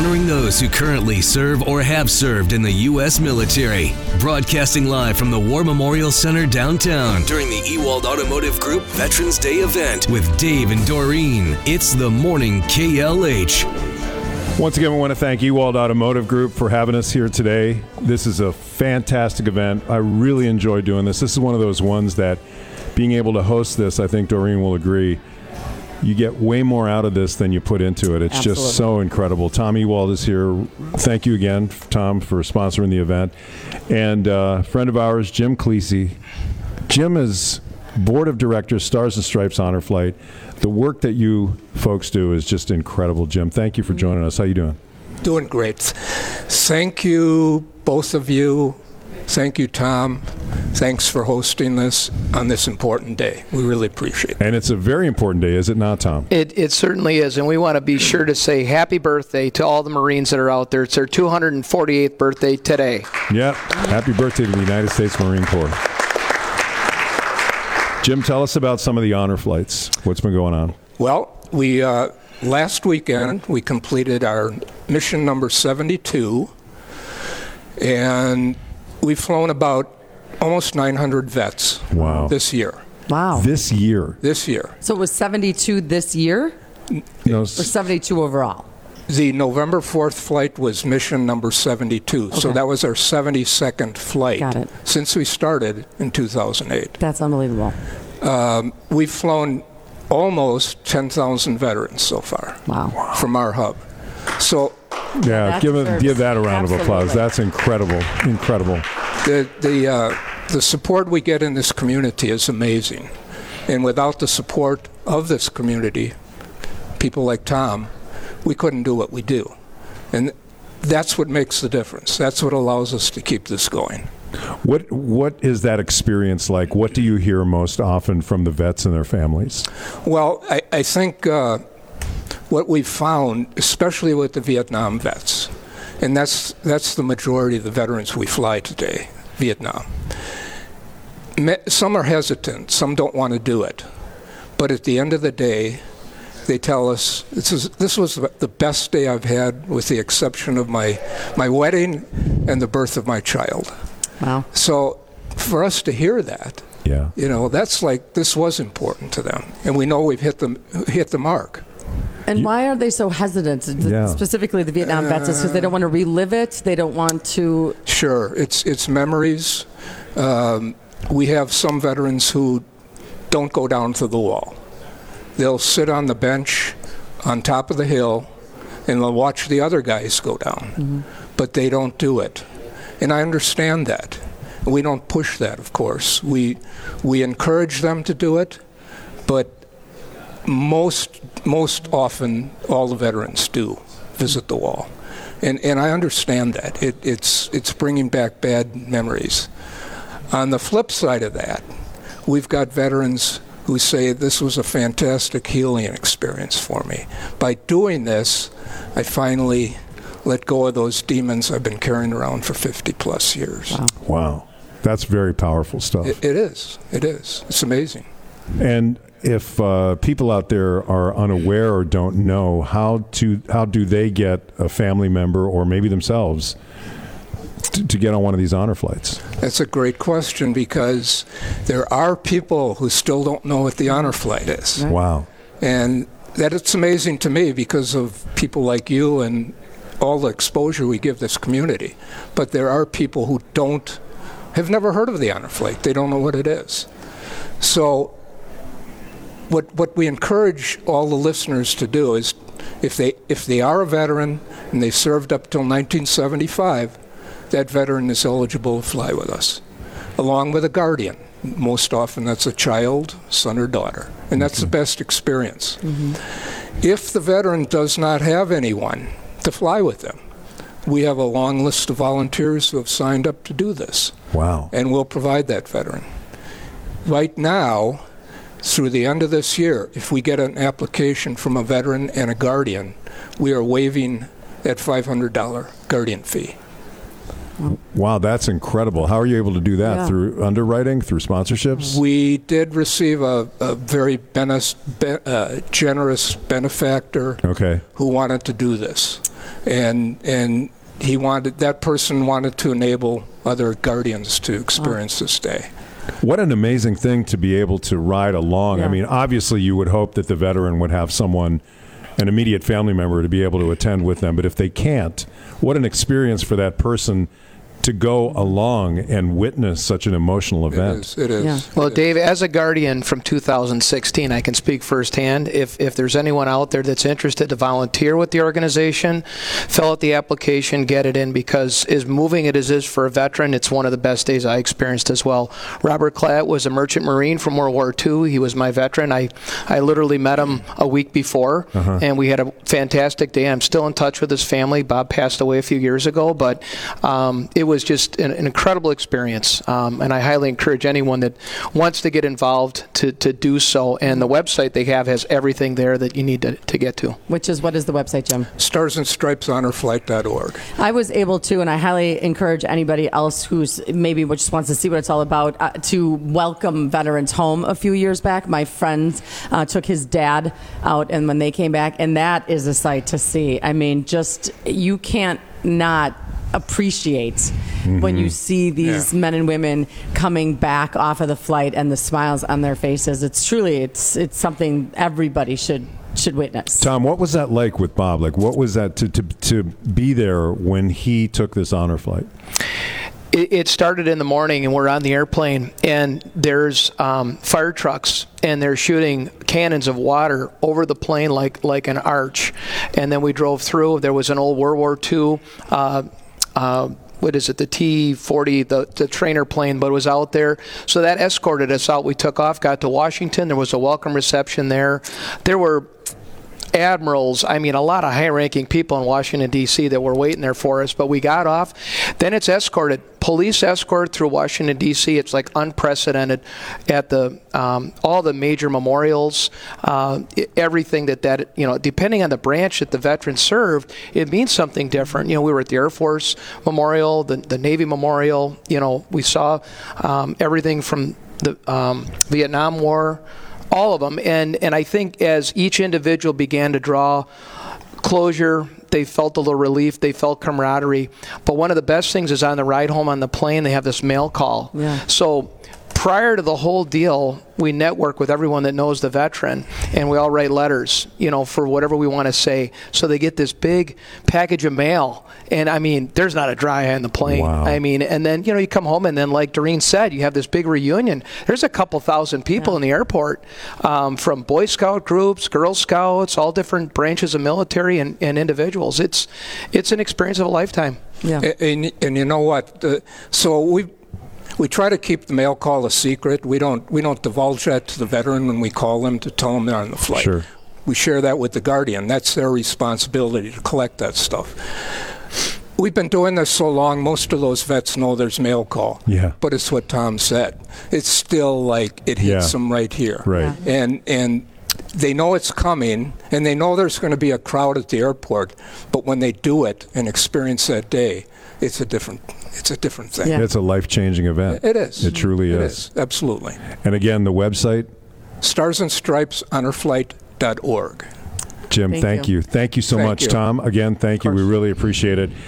honoring those who currently serve or have served in the U.S. military. Broadcasting live from the War Memorial Center downtown during the Ewald Automotive Group Veterans Day event with Dave and Doreen. It's the morning KLH. Once again, we want to thank Ewald Automotive Group for having us here today. This is a fantastic event. I really enjoy doing this. This is one of those ones that being able to host this, I think Doreen will agree, you get way more out of this than you put into it. It's Absolutely. just so incredible. Tom Ewald is here. Thank you again, Tom, for sponsoring the event. And uh, friend of ours, Jim Kliese. Jim is board of directors, Stars and Stripes Honor Flight. The work that you folks do is just incredible, Jim. Thank you for joining us. How you doing? Doing great. Thank you, both of you. Thank you, Tom. Thanks for hosting this on this important day. We really appreciate it. And it's a very important day, is it not, Tom? It, it certainly is, and we want to be sure to say happy birthday to all the Marines that are out there. It's their 248th birthday today. Yep. Happy birthday to the United States Marine Corps. Jim, tell us about some of the honor flights. What's been going on? Well, we uh, last weekend we completed our mission number 72, and we've flown about almost 900 vets Wow. this year. Wow. This year. This year, so it was 72 this year No, or s- 72 overall? the November 4th flight was mission number 72, Okay. so that was our 72nd flight Got it. since we started in 2008. That's unbelievable. Um, we've flown almost 10,000 veterans so far Wow. from our hub. So yeah, give, it, deserves- give that a round of applause. That's incredible. Incredible. The the uh, the support we get in this community is amazing, and without the support of this community, people like Tom, we couldn't do what we do, and that's what makes the difference. That's what allows us to keep this going. What What is that experience like? What do you hear most often from the vets and their families? Well, I, I think uh, what we've found, especially with the Vietnam vets, and that's that's the majority of the veterans we fly today, Vietnam. Me- Some are hesitant, some don't want to do it, but at the end of the day, they tell us this is this was the best day I've had, with the exception of my my wedding and the birth of my child. Wow. So, for us to hear that, Yeah. you know, that's like this was important to them, and we know we've hit the hit the mark. And why are they so hesitant? Yeah. Specifically, the Vietnam vets, because they don't want to relive it. They don't want to. Sure, it's it's memories. Um, we have some veterans who don't go down to the wall. They'll sit on the bench on top of the hill, and they'll watch the other guys go down, but they don't do it. And I understand that. We don't push that, of course. We we encourage them to do it, but most most often all the veterans do visit the wall, and and I understand that it, it's it's bringing back bad memories. On the flip side of that, we've got veterans who say this was a fantastic healing experience for me. By doing this, I finally let go of those demons I've been carrying around for 50 plus years. Wow. That's very powerful stuff. It, it is. It is. It's amazing. And if uh, people out there are unaware or don't know how to how do they get a family member or maybe themselves to, to get on one of these honor flights? That's a great question because there are people who still don't know what the honor flight is. Wow. And that it's amazing to me because of people like you and all the exposure we give this community. But there are people who don't, have never heard of the honor flight. They don't know what it is. So, what, what we encourage all the listeners to do is if they, if they are a veteran and they served up till 1975, that veteran is eligible to fly with us, along with a guardian. Most often, that's a child, son, or daughter, and that's the best experience. Mm-hmm. If the veteran does not have anyone to fly with them, we have a long list of volunteers who have signed up to do this, Wow. and we'll provide that veteran. Right now, through the end of this year, if we get an application from a veteran and a guardian, we are waiving that $500 guardian fee. Wow, that's incredible. How are you able to do that? Yeah. Through underwriting, through sponsorships? We did receive a, a very benes, be, uh, generous benefactor Okay. who wanted to do this. and and he wanted that person wanted to enable other guardians to experience this day. What an amazing thing to be able to ride along. I mean, obviously, you would hope that the veteran would have someone, an immediate family member, to be able to attend with them. But if they can't, what an experience for that person to go along and witness such an emotional event. is. It is. Yeah. Well, It is. Dave, as a guardian from 2016, I can speak firsthand. If, if there's anyone out there that's interested to volunteer with the organization, fill out the application, get it in, because as moving it as is for a veteran, it's one of the best days I experienced as well. Robert Clatt was a merchant marine from World War II. He was my veteran. I, I literally met him a week before, and we had a fantastic day. I'm still in touch with his family. Bob passed away a few years ago, but um, it was just an, an incredible experience, um, and I highly encourage anyone that wants to get involved to, to do so. And the website they have has everything there that you need to, to get to. Which is what is the website, Jim? Stars and Stripes Honorflight.org. I was able to, and I highly encourage anybody else who's maybe just wants to see what it's all about uh, to welcome veterans home. A few years back, my friend uh, took his dad out, and when they came back, and that is a sight to see. I mean, just you can't not appreciate when you see these Yeah. men and women coming back off of the flight and the smiles on their faces. It's truly it's it's something everybody should should witness. Tom, what was that like with Bob? Like, what was that to, to, to be there when he took this honor flight? It, it started in the morning, and we're on the airplane, and there's um, fire trucks, and they're shooting cannons of water over the plane like like an arch. And then we drove through. There was an old World War II. Uh, uh, what is it, the T 40, the, the trainer plane, but was out there. So that escorted us out. We took off, got to Washington. There was a welcome reception there. There were admirals, I mean, a lot of high ranking people in Washington, D.C. that were waiting there for us, but we got off. Then it's escorted, police escort through Washington, D.C. It's like unprecedented at the um, all the major memorials, uh, everything that that, you know, depending on the branch that the veteran served, it means something different. You know, we were at the Air Force Memorial, the, the Navy Memorial, you know, we saw um, everything from the um, Vietnam War all of them. And and I think as each individual began to draw closure, they felt a little relief. They felt camaraderie. But one of the best things is on the ride home on the plane, they have this mail call. Yeah. So prior to the whole deal, we network with everyone that knows the veteran, and we all write letters, you know, for whatever we want to say. So they get this big package of mail, and I mean, there's not a dry eye on the plane. Wow. I mean, and then you know, you come home, and then like Doreen said, you have this big reunion. There's a couple thousand people in the airport, um, from Boy Scout groups, Girl Scouts, all different branches of military and, and individuals. It's it's an experience of a lifetime. Yeah. And, and you know what? Uh, so we we try to keep the mail call a secret. We don't we don't divulge that to the veteran when we call them to tell them they're on the flight. Sure. We share that with the guardian. That's their responsibility to collect that stuff. We've been doing this so long, most of those vets know there's mail call. Yeah. But it's what Tom said. It's still like it hits Yeah. them right here. Right. And and they know it's coming, and they know there's going to be a crowd at the airport. But when they do it and experience that day, it's a different it's a different thing. Yeah. It's a life changing event. It is. It truly It is. Absolutely. And again, the website, Stars and Stripes Honorflight.org. Jim, Thank thank, you. you. Thank you so Thank much, you. Tom. Again, thank you. We really appreciate it.